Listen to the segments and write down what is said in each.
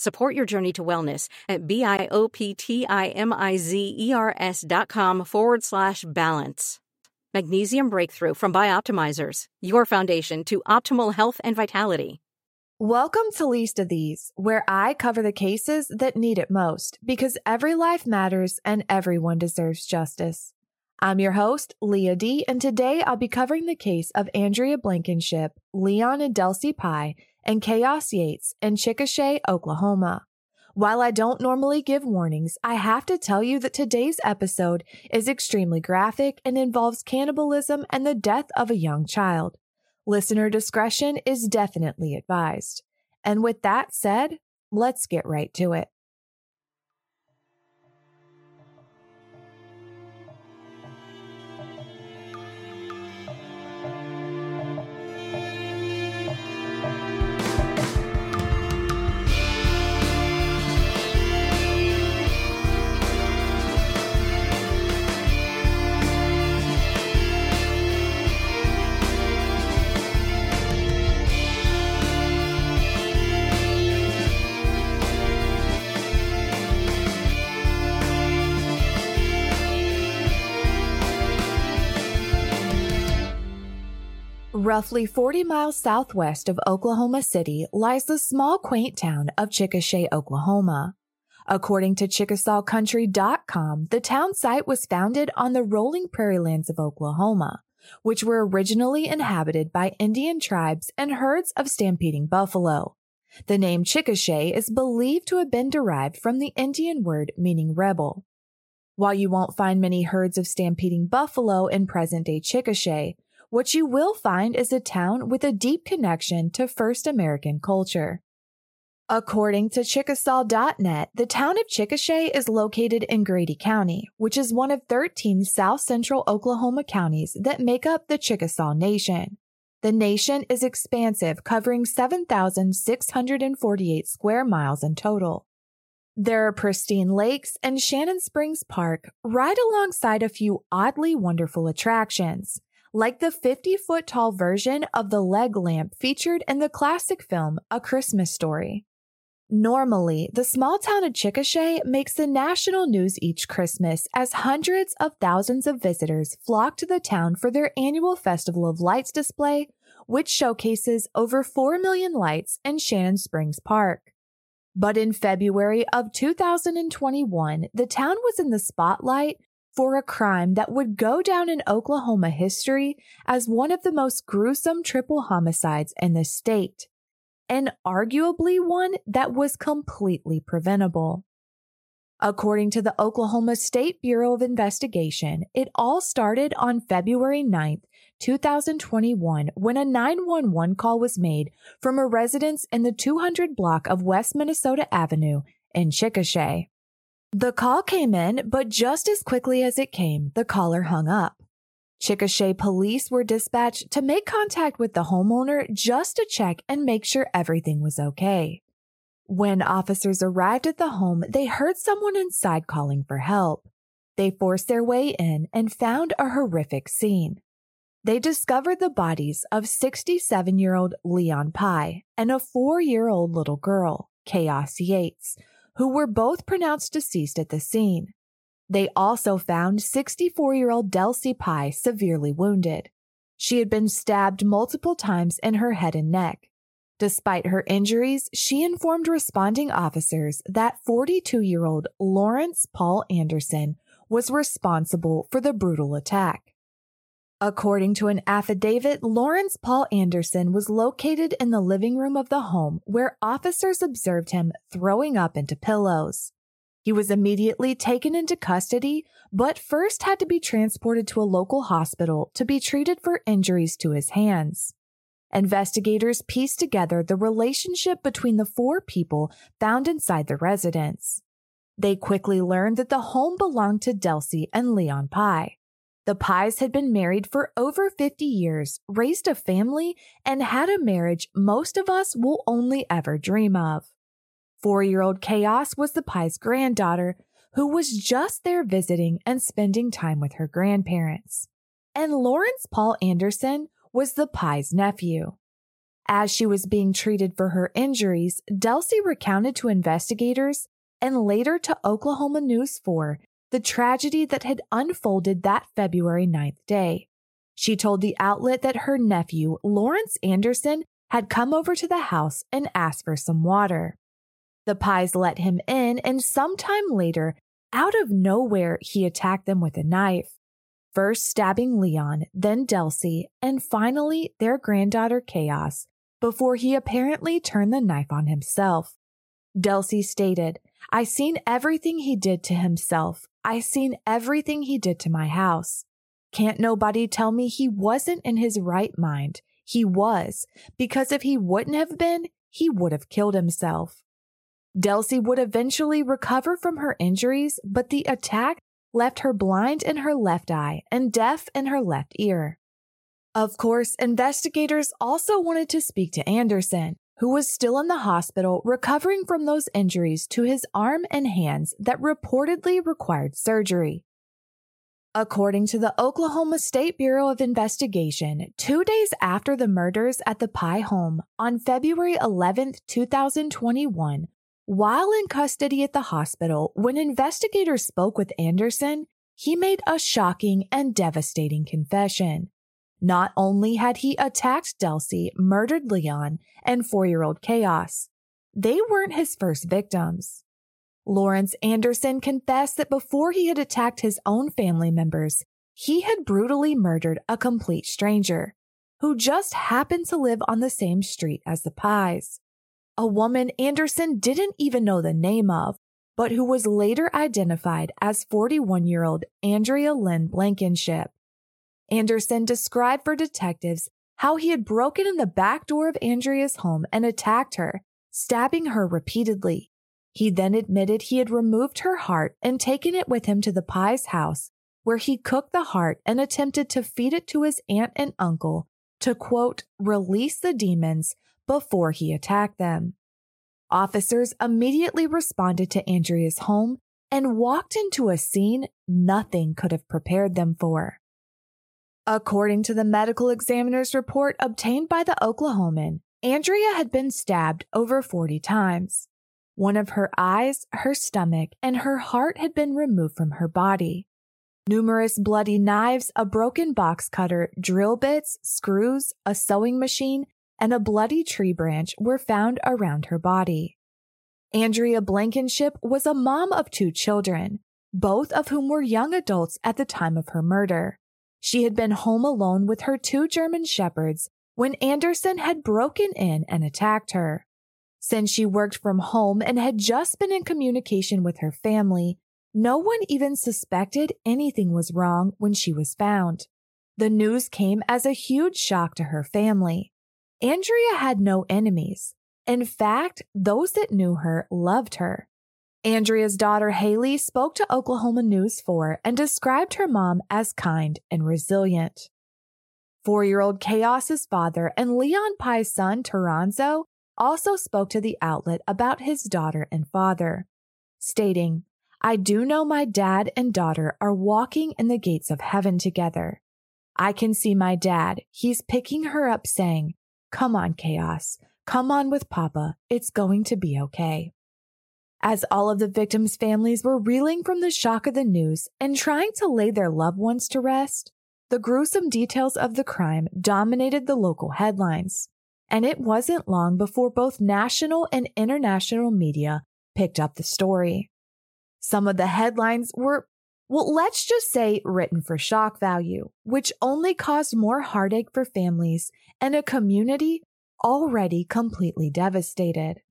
Support your journey to wellness at B-I-O-P-T-I-M-I-Z-E-R-S dot com forward slash balance. Magnesium Breakthrough from Bioptimizers, your foundation to optimal health and vitality. Welcome to Least of These, where I cover the cases that need it most because every life matters and everyone deserves justice. I'm your host, Leah D, and today I'll be covering the case of Andrea Blankenship, Leon and Delcy Pye, and Kaeos Yates in Chickasha, Oklahoma. While I don't normally give warnings, I have to tell you that today's episode is extremely graphic and involves cannibalism and the death of a young child. Listener discretion is definitely advised. And with that said, let's get right to it. Roughly 40 miles southwest of Oklahoma City lies the small quaint town of Chickasha, Oklahoma. According to ChickasawCountry.com, the town site was founded on the rolling prairie lands of Oklahoma, which were originally inhabited by Indian tribes and herds of stampeding buffalo. The name Chickasha is believed to have been derived from the Indian word meaning rebel. While you won't find many herds of stampeding buffalo in present day Chickasha, what you will find is a town with a deep connection to first American culture. According to Chickasaw.net, the town of Chickasha is located in Grady County, which is one of 13 south central Oklahoma counties that make up the Chickasaw Nation. The nation is expansive, covering 7,648 square miles in total. There are pristine lakes and Shannon Springs Park right alongside a few oddly wonderful attractions like the 50 foot tall version of the leg lamp featured in the classic film A Christmas Story. Normally, the small town of Chickasha makes the national news each Christmas as hundreds of thousands of visitors flock to the town for their annual Festival of Lights display, which showcases over 4 million lights in Shannon Springs Park. But in February of 2021, the town was in the spotlight for a crime that would go down in Oklahoma history as one of the most gruesome triple homicides in the state, and arguably one that was completely preventable. According to the Oklahoma State Bureau of Investigation, it all started on February 9th, 2021, when a 911 call was made from a residence in the 200 block of West Minnesota Avenue in Chickasha. The call came in, but just as quickly as it came, the caller hung up. Chickasha police were dispatched to make contact with the homeowner just to check and make sure everything was okay. When officers arrived at the home, they heard someone inside calling for help. They forced their way in and found a horrific scene. They discovered the bodies of 67 year old Leon Pye and a four year old little girl, Kaeos Yates, who were both pronounced deceased at the scene. They also found 64 year old Delcy Pye severely wounded. She had been stabbed multiple times in her head and neck. Despite her injuries, she informed responding officers that 42 year old Lawrence Paul Anderson was responsible for the brutal attack. According to an affidavit, Lawrence Paul Anderson was located in the living room of the home where officers observed him throwing up into pillows. He was immediately taken into custody, but first had to be transported to a local hospital to be treated for injuries to his hands. Investigators pieced together the relationship between the four people found inside the residence. They quickly learned that the home belonged to Delcy and Leon Pye. The Pyes had been married for over 50 years, raised a family, and had a marriage most of us will only ever dream of. Four year old Kaeos was the Pye's granddaughter, who was just there visiting and spending time with her grandparents. And Lawrence Paul Anderson was the Pye's nephew. As she was being treated for her injuries, Delcy recounted to investigators and later to Oklahoma News 4 the tragedy that had unfolded that February 9th day. She told the outlet that her nephew, Lawrence Anderson, had come over to the house and asked for some water. The Pyes let him in, and sometime later, out of nowhere, he attacked them with a knife first stabbing Leon, then Delcy, and finally their granddaughter Kaeos, before he apparently turned the knife on himself. Delcy stated, I seen everything he did to himself. I seen everything he did to my house. Can't nobody tell me he wasn't in his right mind. He was, because if he wouldn't have been, he would have killed himself. Delcy would eventually recover from her injuries, but the attack left her blind in her left eye and deaf in her left ear. Of course, investigators also wanted to speak to Anderson, who was still in the hospital recovering from those injuries to his arm and hands that reportedly required surgery. According to the Oklahoma State Bureau of Investigation, two days after the murders at the Pye home on February 11, 2021, while in custody at the hospital, when investigators spoke with Anderson, he made a shocking and devastating confession. Not only had he attacked Delcy, murdered Leon, and four year old Kaeos, they weren't his first victims. Lawrence Anderson confessed that before he had attacked his own family members, he had brutally murdered a complete stranger who just happened to live on the same street as the Pyes a woman Anderson didn't even know the name of, but who was later identified as 41 year old Andrea Lynn Blankenship. Anderson described for detectives how he had broken in the back door of Andrea's home and attacked her, stabbing her repeatedly. He then admitted he had removed her heart and taken it with him to the Pye's house, where he cooked the heart and attempted to feed it to his aunt and uncle to quote, release the demons before he attacked them. Officers immediately responded to Andrea's home and walked into a scene nothing could have prepared them for. According to the medical examiner's report obtained by the Oklahoman, Andrea had been stabbed over 40 times. One of her eyes, her stomach, and her heart had been removed from her body. Numerous bloody knives, a broken box cutter, drill bits, screws, a sewing machine, and a bloody tree branch were found around her body. Andrea Blankenship was a mom of two children, both of whom were young adults at the time of her murder. She had been home alone with her two German shepherds when Anderson had broken in and attacked her. Since she worked from home and had just been in communication with her family, no one even suspected anything was wrong when she was found. The news came as a huge shock to her family. Andrea had no enemies. In fact, those that knew her loved her. Andrea's daughter Haley spoke to Oklahoma News 4 and described her mom as kind and resilient. Four year old Kaeos's father and Leon Pye's son, Toronzo, also spoke to the outlet about his daughter and father, stating, I do know my dad and daughter are walking in the gates of heaven together. I can see my dad. He's picking her up saying, Come on, Kaeos. Come on with Papa. It's going to be okay. As all of the victims' families were reeling from the shock of the news and trying to lay their loved ones to rest, the gruesome details of the crime dominated the local headlines. And it wasn't long before both national and international media picked up the story. Some of the headlines were Well, let's just say written for shock value, which only caused more heartache for families and a community already completely devastated.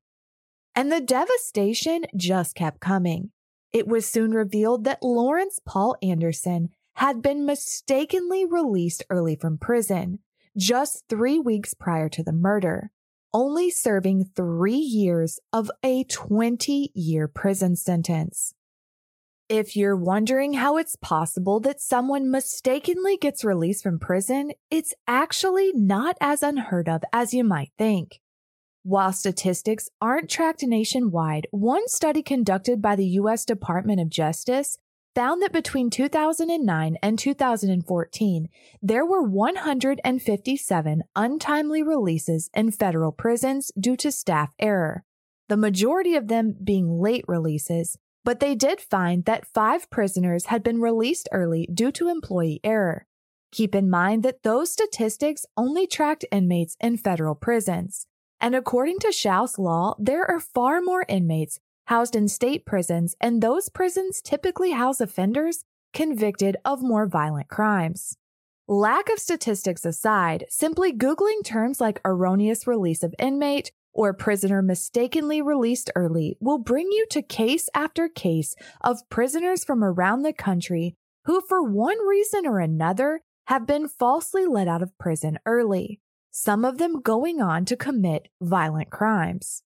And the devastation just kept coming. It was soon revealed that Lawrence Paul Anderson had been mistakenly released early from prison, just three weeks prior to the murder, only serving three years of a 20 year prison sentence. If you're wondering how it's possible that someone mistakenly gets released from prison, it's actually not as unheard of as you might think. While statistics aren't tracked nationwide, one study conducted by the U.S. Department of Justice found that between 2009 and 2014, there were 157 untimely releases in federal prisons due to staff error, the majority of them being late releases but they did find that five prisoners had been released early due to employee error. Keep in mind that those statistics only tracked inmates in federal prisons. And according to Shouse law, there are far more inmates housed in state prisons, and those prisons typically house offenders convicted of more violent crimes. Lack of statistics aside, simply Googling terms like erroneous release of inmate or prisoner mistakenly released early will bring you to case after case of prisoners from around the country who, for one reason or another, have been falsely let out of prison early, some of them going on to commit violent crimes.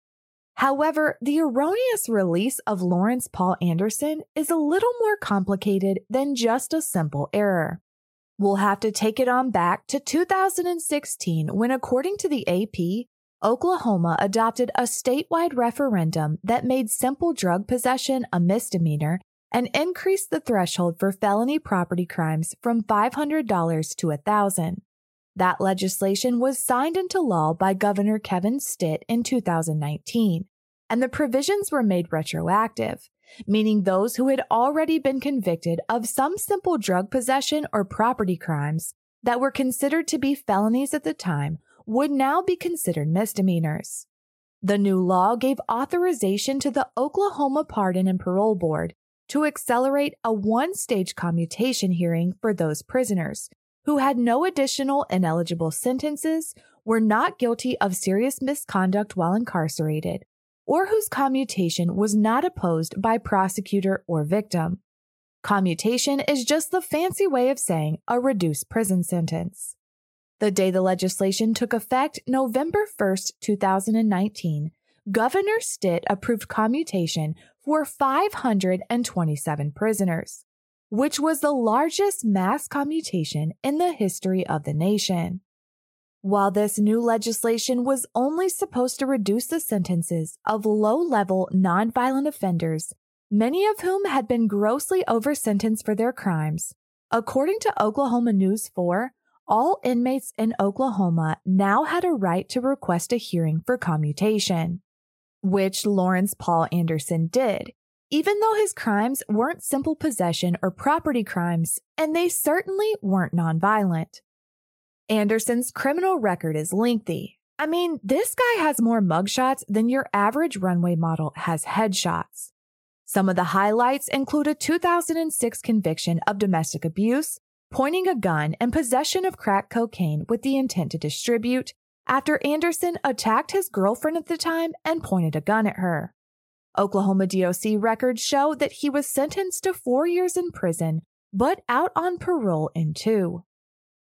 However, the erroneous release of Lawrence Paul Anderson is a little more complicated than just a simple error. We'll have to take it on back to 2016 when, according to the AP, Oklahoma adopted a statewide referendum that made simple drug possession a misdemeanor and increased the threshold for felony property crimes from $500 to $1,000. That legislation was signed into law by Governor Kevin Stitt in 2019, and the provisions were made retroactive, meaning those who had already been convicted of some simple drug possession or property crimes that were considered to be felonies at the time would now be considered misdemeanors. The new law gave authorization to the Oklahoma Pardon and Parole Board to accelerate a one stage commutation hearing for those prisoners who had no additional ineligible sentences, were not guilty of serious misconduct while incarcerated, or whose commutation was not opposed by prosecutor or victim. Commutation is just the fancy way of saying a reduced prison sentence. The day the legislation took effect, November 1st, 2019, Governor Stitt approved commutation for 527 prisoners, which was the largest mass commutation in the history of the nation. While this new legislation was only supposed to reduce the sentences of low level nonviolent offenders, many of whom had been grossly over sentenced for their crimes, according to Oklahoma News 4, all inmates in Oklahoma now had a right to request a hearing for commutation, which Lawrence Paul Anderson did, even though his crimes weren't simple possession or property crimes, and they certainly weren't nonviolent. Anderson's criminal record is lengthy. I mean, this guy has more mugshots than your average runway model has headshots. Some of the highlights include a 2006 conviction of domestic abuse, pointing a gun and possession of crack cocaine with the intent to distribute after Anderson attacked his girlfriend at the time and pointed a gun at her. Oklahoma DOC records show that he was sentenced to four years in prison, but out on parole in two.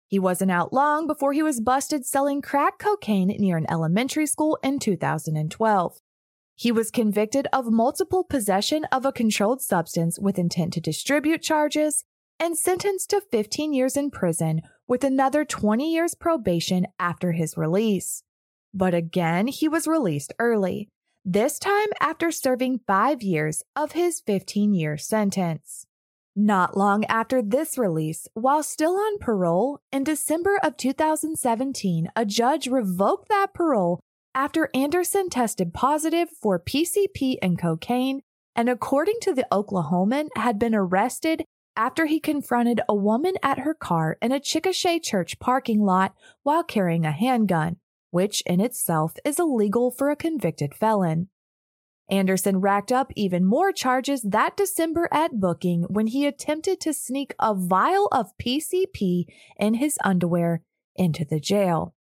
He wasn't out long before he was busted selling crack cocaine near an elementary school in 2012. He was convicted of multiple possession of a controlled substance with intent to distribute charges and sentenced to 15 years in prison with another 20 years probation after his release. But again, he was released early, this time after serving five years of his 15 year sentence. Not long after this release, while still on parole, in December of 2017, a judge revoked that parole after Anderson tested positive for PCP and cocaine, and according to the Oklahoman, had been arrested after he confronted a woman at her car in a Chickasha church parking lot while carrying a handgun, which in itself is illegal for a convicted felon. Anderson racked up even more charges that December at booking when he attempted to sneak a vial of PCP in his underwear into the jail.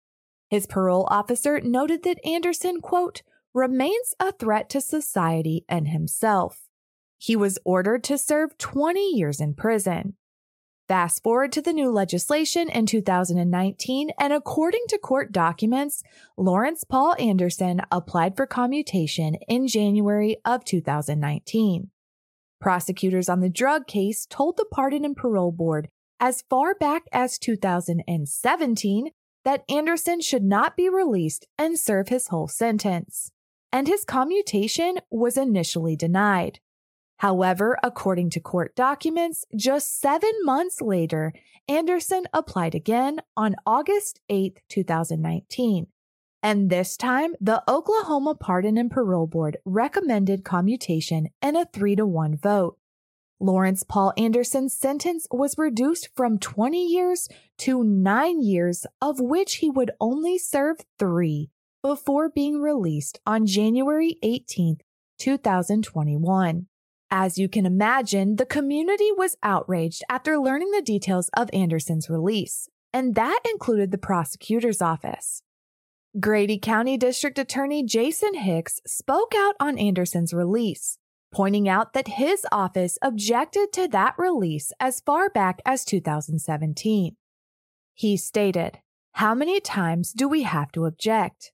His parole officer noted that Anderson, quote, remains a threat to society and himself. He was ordered to serve 20 years in prison. Fast forward to the new legislation in 2019, and according to court documents, Lawrence Paul Anderson applied for commutation in January of 2019. Prosecutors on the drug case told the Pardon and Parole Board as far back as 2017 that Anderson should not be released and serve his whole sentence. And his commutation was initially denied. However, according to court documents, just seven months later, Anderson applied again on August 8, 2019. And this time, the Oklahoma Pardon and Parole Board recommended commutation in a 3 to 1 vote. Lawrence Paul Anderson's sentence was reduced from 20 years to 9 years, of which he would only serve 3 before being released on January 18, 2021. As you can imagine, the community was outraged after learning the details of Anderson's release, and that included the prosecutor's office. Grady County District Attorney Jason Hicks spoke out on Anderson's release, pointing out that his office objected to that release as far back as 2017. He stated, How many times do we have to object?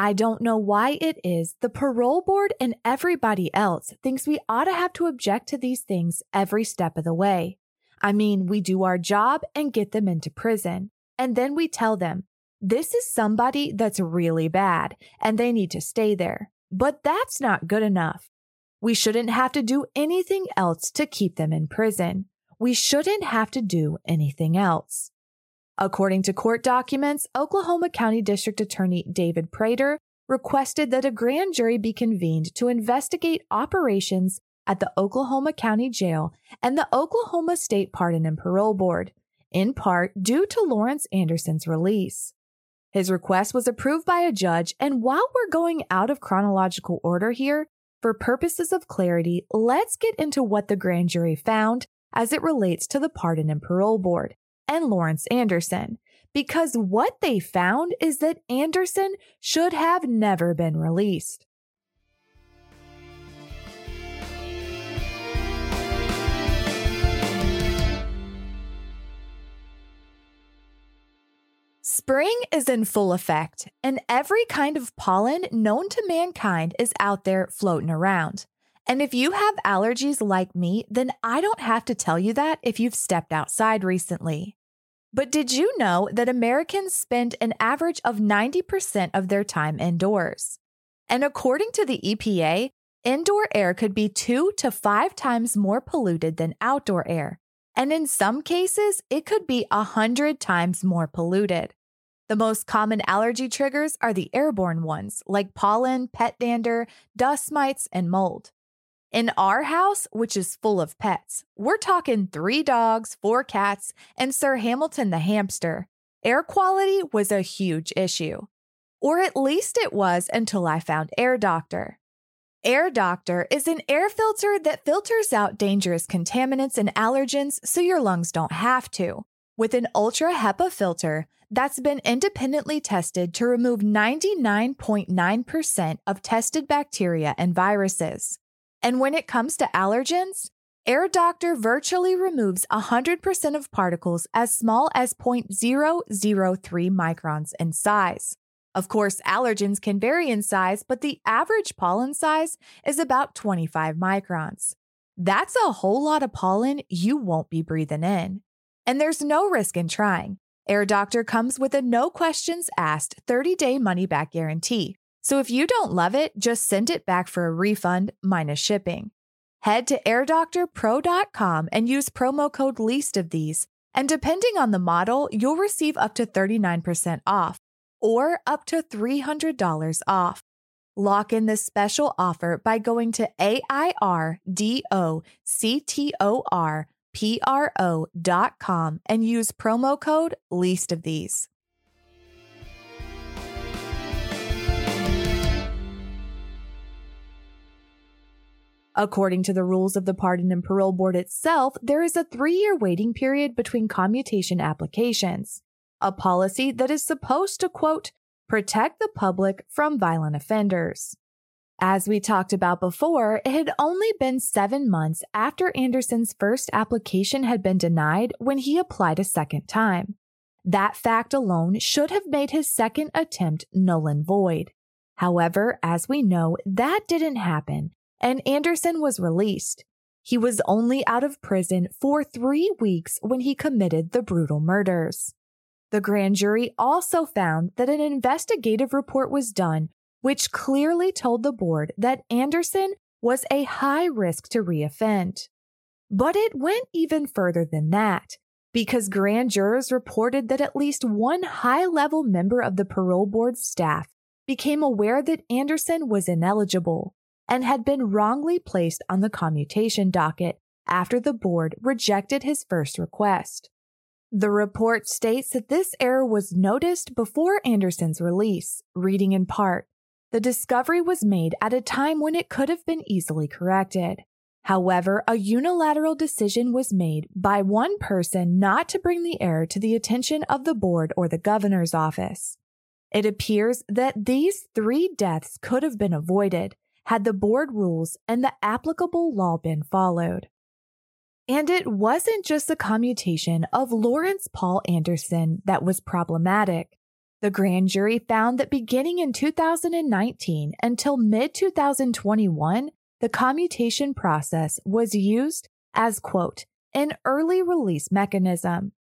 I don't know why it is the parole board and everybody else thinks we ought to have to object to these things every step of the way. I mean, we do our job and get them into prison. And then we tell them, this is somebody that's really bad and they need to stay there. But that's not good enough. We shouldn't have to do anything else to keep them in prison. We shouldn't have to do anything else. According to court documents, Oklahoma County District Attorney David Prater requested that a grand jury be convened to investigate operations at the Oklahoma County Jail and the Oklahoma State Pardon and Parole Board, in part due to Lawrence Anderson's release. His request was approved by a judge, and while we're going out of chronological order here, for purposes of clarity, let's get into what the grand jury found as it relates to the Pardon and Parole Board and Lawrence Anderson, because what they found is that Anderson should have never been released. Spring is in full effect, and every kind of pollen known to mankind is out there floating around. And if you have allergies like me, then I don't have to tell you that if you've stepped outside recently. But did you know that Americans spend an average of 90% of their time indoors? And according to the EPA, indoor air could be two to five times more polluted than outdoor air. And in some cases, it could be a hundred times more polluted. The most common allergy triggers are the airborne ones, like pollen, pet dander, dust mites, and mold. In our house, which is full of pets, we're talking three dogs, four cats, and Sir Hamilton the hamster. Air quality was a huge issue. Or at least it was until I found Air Doctor. Air Doctor is an air filter that filters out dangerous contaminants and allergens so your lungs don't have to. With an ultra HEPA filter that's been independently tested to remove 99.9% of tested bacteria and viruses. And when it comes to allergens, Air Doctor virtually removes 100% of particles as small as 0.003 microns in size. Of course, allergens can vary in size, but the average pollen size is about 25 microns. That's a whole lot of pollen you won't be breathing in. And there's no risk in trying. Air Doctor comes with a no questions asked 30 day money back guarantee. So if you don't love it, just send it back for a refund minus shipping. Head to airdoctorpro.com and use promo code LEAST of these. And depending on the model, you'll receive up to 39% off or up to $300 off. Lock in this special offer by going to AIRDOCTORPRO.com and use promo code LEAST of these. According to the rules of the Pardon and Parole Board itself, there is a three year waiting period between commutation applications, a policy that is supposed to, quote, protect the public from violent offenders. As we talked about before, it had only been seven months after Anderson's first application had been denied when he applied a second time. That fact alone should have made his second attempt null and void. However, as we know, that didn't happen, and Anderson was released. He was only out of prison for three weeks when he committed the brutal murders. The grand jury also found that an investigative report was done which clearly told the board that Anderson was a high risk to reoffend. But it went even further than that, because grand jurors reported that at least one high level member of the parole board staff became aware that Anderson was ineligible and had been wrongly placed on the commutation docket after the board rejected his first request. The report states that this error was noticed before Anderson's release, reading in part, the discovery was made at a time when it could have been easily corrected. However, a unilateral decision was made by one person not to bring the error to the attention of the board or the governor's office. It appears that these three deaths could have been avoided had the board rules and the applicable law been followed. And it wasn't just the commutation of Lawrence Paul Anderson that was problematic. The grand jury found that beginning in 2019 until mid 2021, the commutation process was used as, quote, an early release mechanism.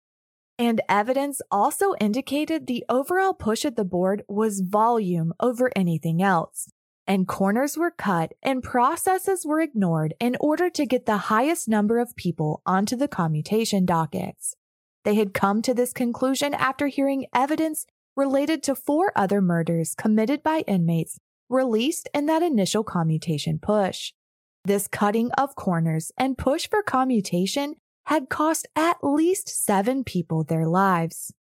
And evidence also indicated the overall push at the board was volume over anything else. And corners were cut and processes were ignored in order to get the highest number of people onto the commutation dockets. They had come to this conclusion after hearing evidence related to four other murders committed by inmates released in that initial commutation push. This cutting of corners and push for commutation had cost at least seven people their lives.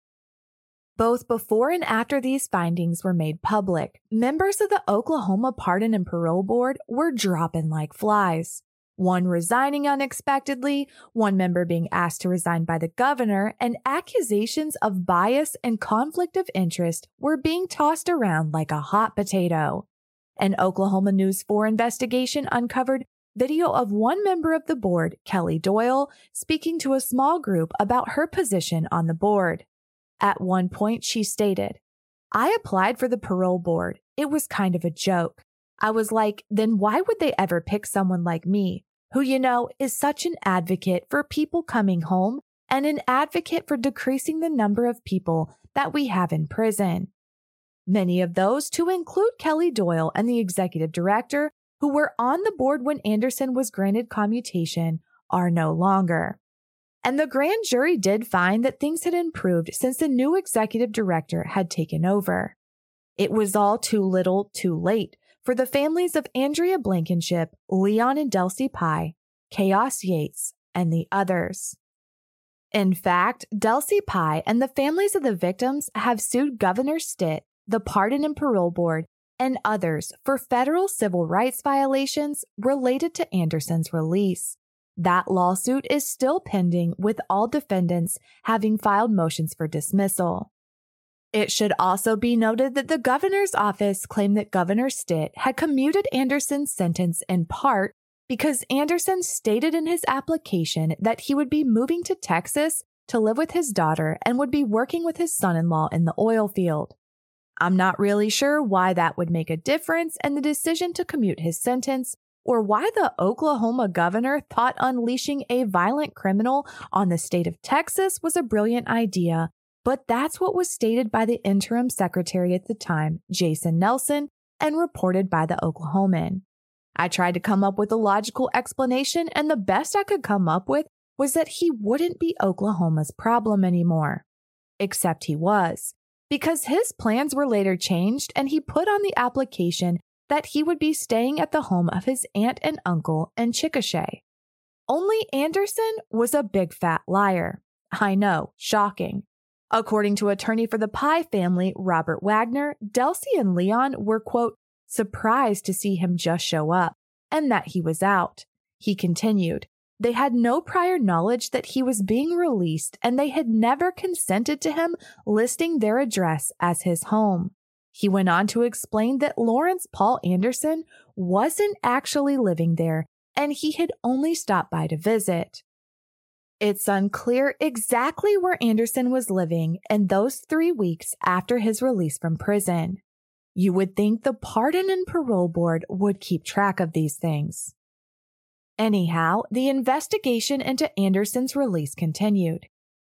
Both before and after these findings were made public, members of the Oklahoma Pardon and Parole Board were dropping like flies one resigning unexpectedly, one member being asked to resign by the governor, and accusations of bias and conflict of interest were being tossed around like a hot potato. An Oklahoma News 4 investigation uncovered video of one member of the board, Kelly Doyle, speaking to a small group about her position on the board. At one point, she stated, I applied for the parole board. It was kind of a joke. I was like, then why would they ever pick someone like me, who, you know, is such an advocate for people coming home and an advocate for decreasing the number of people that we have in prison? Many of those, to include Kelly Doyle and the executive director, who were on the board when Anderson was granted commutation, are no longer. And the grand jury did find that things had improved since the new executive director had taken over. It was all too little, too late for the families of Andrea Blankenship, Leon and Delcy Pye, Kaeos Yates, and the others. In fact, Delcy Pye and the families of the victims have sued Governor Stitt, the Pardon and Parole Board, and others for federal civil rights violations related to Anderson's release. That lawsuit is still pending with all defendants having filed motions for dismissal. It should also be noted that the governor's office claimed that Governor Stitt had commuted Anderson's sentence in part because Anderson stated in his application that he would be moving to Texas to live with his daughter and would be working with his son in law in the oil field. I'm not really sure why that would make a difference in the decision to commute his sentence or why the Oklahoma governor thought unleashing a violent criminal on the state of Texas was a brilliant idea but that's what was stated by the interim secretary at the time, Jason Nelson, and reported by the Oklahoman. I tried to come up with a logical explanation, and the best I could come up with was that he wouldn't be Oklahoma's problem anymore. Except he was, because his plans were later changed and he put on the application that he would be staying at the home of his aunt and uncle in Chickasha. Only Anderson was a big fat liar. I know, shocking. According to attorney for the Pye family, Robert Wagner, Delcy and Leon were, quote, surprised to see him just show up. and that he was out. He continued, they had no prior knowledge that he was being released and they had never consented to him listing their address as his home. He went on to explain that Lawrence Paul Anderson wasn't actually living there and he had only stopped by to visit. It's unclear exactly where Anderson was living in those three weeks after his release from prison. You would think the Pardon and Parole Board would keep track of these things. Anyhow, the investigation into Anderson's release continued.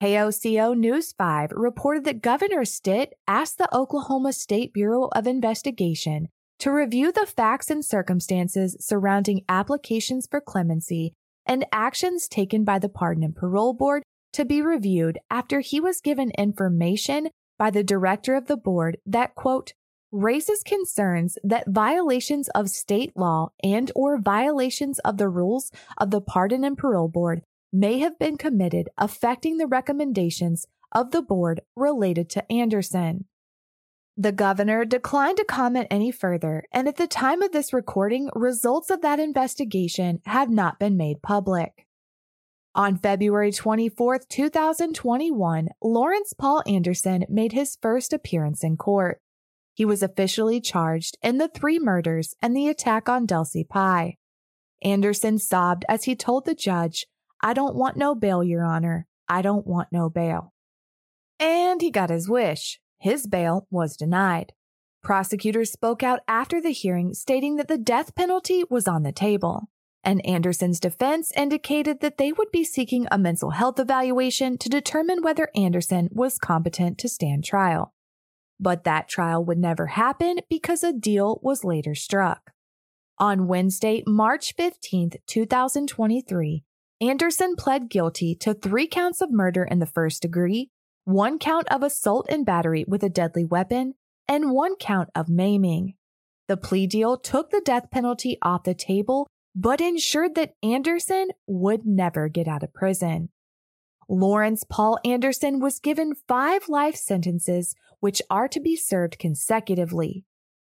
KOCO News 5 reported that Governor Stitt asked the Oklahoma State Bureau of Investigation to review the facts and circumstances surrounding applications for clemency and actions taken by the Pardon and Parole Board to be reviewed after he was given information by the director of the board that, quote, raises concerns that violations of state law and or violations of the rules of the Pardon and Parole Board may have been committed affecting the recommendations of the board related to Anderson. The governor declined to comment any further, and at the time of this recording, results of that investigation have not been made public. On February 24, 2021, Lawrence Paul Anderson made his first appearance in court. He was officially charged in the three murders and the attack on Delcy Pye. Anderson sobbed as he told the judge, I don't want no bail, Your Honor. I don't want no bail. And he got his wish. His bail was denied. Prosecutors spoke out after the hearing stating that the death penalty was on the table. And Anderson's defense indicated that they would be seeking a mental health evaluation to determine whether Anderson was competent to stand trial. But that trial would never happen because a deal was later struck. On Wednesday, March 15, 2023, Anderson pled guilty to three counts of murder in the first degree, one count of assault and battery with a deadly weapon, and one count of maiming. The plea deal took the death penalty off the table, but ensured that Anderson would never get out of prison. Lawrence Paul Anderson was given five life sentences, which are to be served consecutively.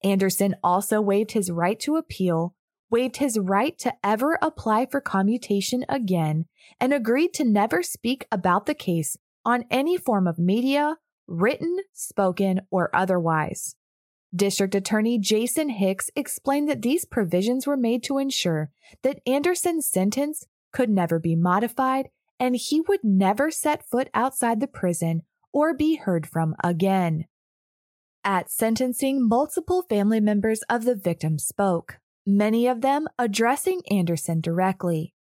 Anderson also waived his right to appeal, waived his right to ever apply for commutation again, and agreed to never speak about the case on any form of media, written, spoken, or otherwise. District Attorney Jason Hicks explained that these provisions were made to ensure that Anderson's sentence could never be modified and he would never set foot outside the prison or be heard from again. At sentencing, multiple family members of the victim spoke, many of them addressing Anderson directly.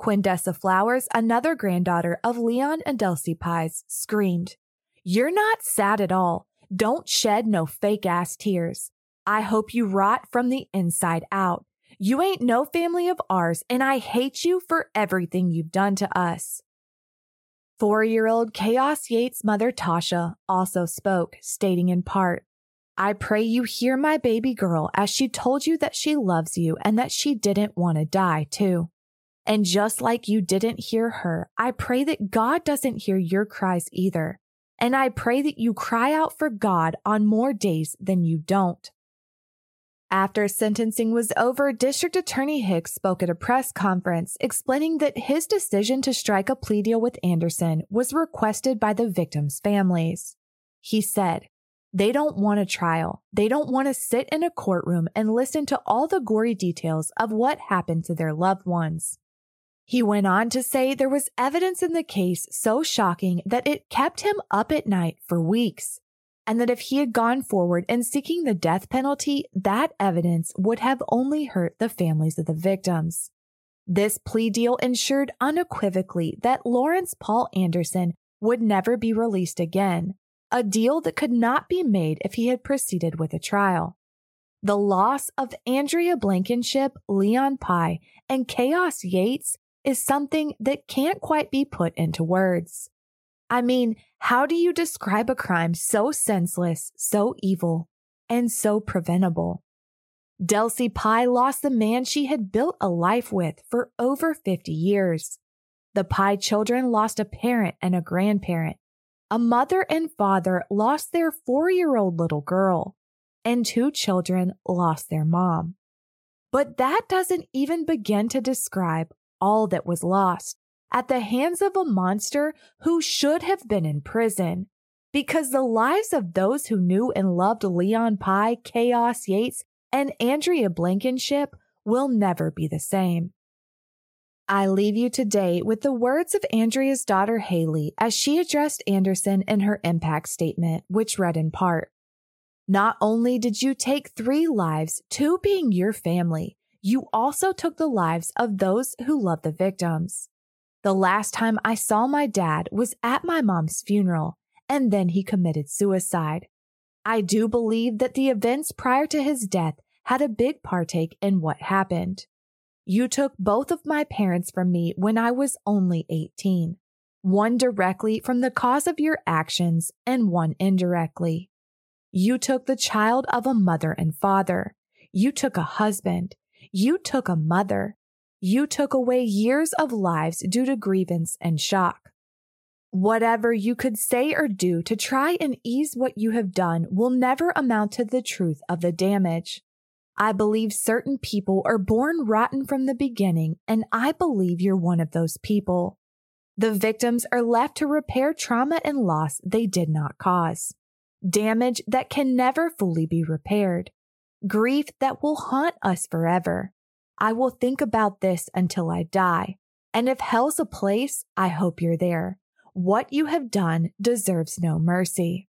Quindessa Flowers, another granddaughter of Leon and Delcy Pyes, screamed, You're not sad at all. Don't shed no fake ass tears. I hope you rot from the inside out. You ain't no family of ours, and I hate you for everything you've done to us. Four year old Kaeos Yates' mother, Tasha, also spoke, stating in part, I pray you hear my baby girl as she told you that she loves you and that she didn't want to die, too. And just like you didn't hear her, I pray that God doesn't hear your cries either. And I pray that you cry out for God on more days than you don't. After sentencing was over, District Attorney Hicks spoke at a press conference explaining that his decision to strike a plea deal with Anderson was requested by the victims' families. He said, They don't want a trial. They don't want to sit in a courtroom and listen to all the gory details of what happened to their loved ones. He went on to say there was evidence in the case so shocking that it kept him up at night for weeks and that if he had gone forward in seeking the death penalty, that evidence would have only hurt the families of the victims. This plea deal ensured unequivocally that Lawrence Paul Anderson would never be released again, a deal that could not be made if he had proceeded with a trial. The loss of Andrea Blankenship, Leon Pye, and Kaeos Yates is something that can't quite be put into words. I mean, how do you describe a crime so senseless, so evil, and so preventable? Delcy Pye lost the man she had built a life with for over 50 years. The Pye children lost a parent and a grandparent. A mother and father lost their four year old little girl, and two children lost their mom. But that doesn't even begin to describe all that was lost at the hands of a monster who should have been in prison. Because the lives of those who knew and loved Leon Pye, Kaeos Yates, and Andrea Blankenship will never be the same. I leave you today with the words of Andrea's daughter Haley as she addressed Anderson in her impact statement, which read in part Not only did you take three lives, two being your family, you also took the lives of those who love the victims. The last time I saw my dad was at my mom's funeral, and then he committed suicide. I do believe that the events prior to his death had a big partake in what happened. You took both of my parents from me when I was only 18, one directly from the cause of your actions and one indirectly. You took the child of a mother and father. You took a husband. You took a mother. You took away years of lives due to grievance and shock. Whatever you could say or do to try and ease what you have done will never amount to the truth of the damage. I believe certain people are born rotten from the beginning, and I believe you're one of those people. The victims are left to repair trauma and loss they did not cause, damage that can never fully be repaired, grief that will haunt us forever. I will think about this until I die. And if hell's a place, I hope you're there. What you have done deserves no mercy.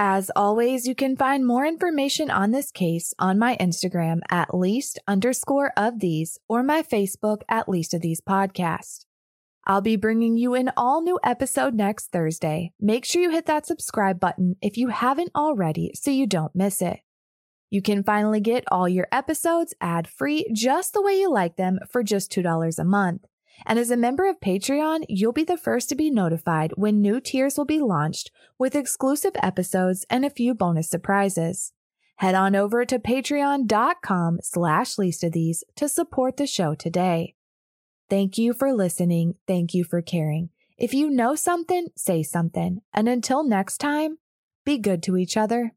As always, you can find more information on this case on my Instagram at least underscore of these or my Facebook at least of these podcast. I'll be bringing you an all new episode next Thursday. Make sure you hit that subscribe button if you haven't already so you don't miss it. You can finally get all your episodes ad free just the way you like them for just $2 a month. And as a member of Patreon, you'll be the first to be notified when new tiers will be launched with exclusive episodes and a few bonus surprises. Head on over to patreon.com slash least of these to support the show today. Thank you for listening. Thank you for caring. If you know something, say something. And until next time, be good to each other.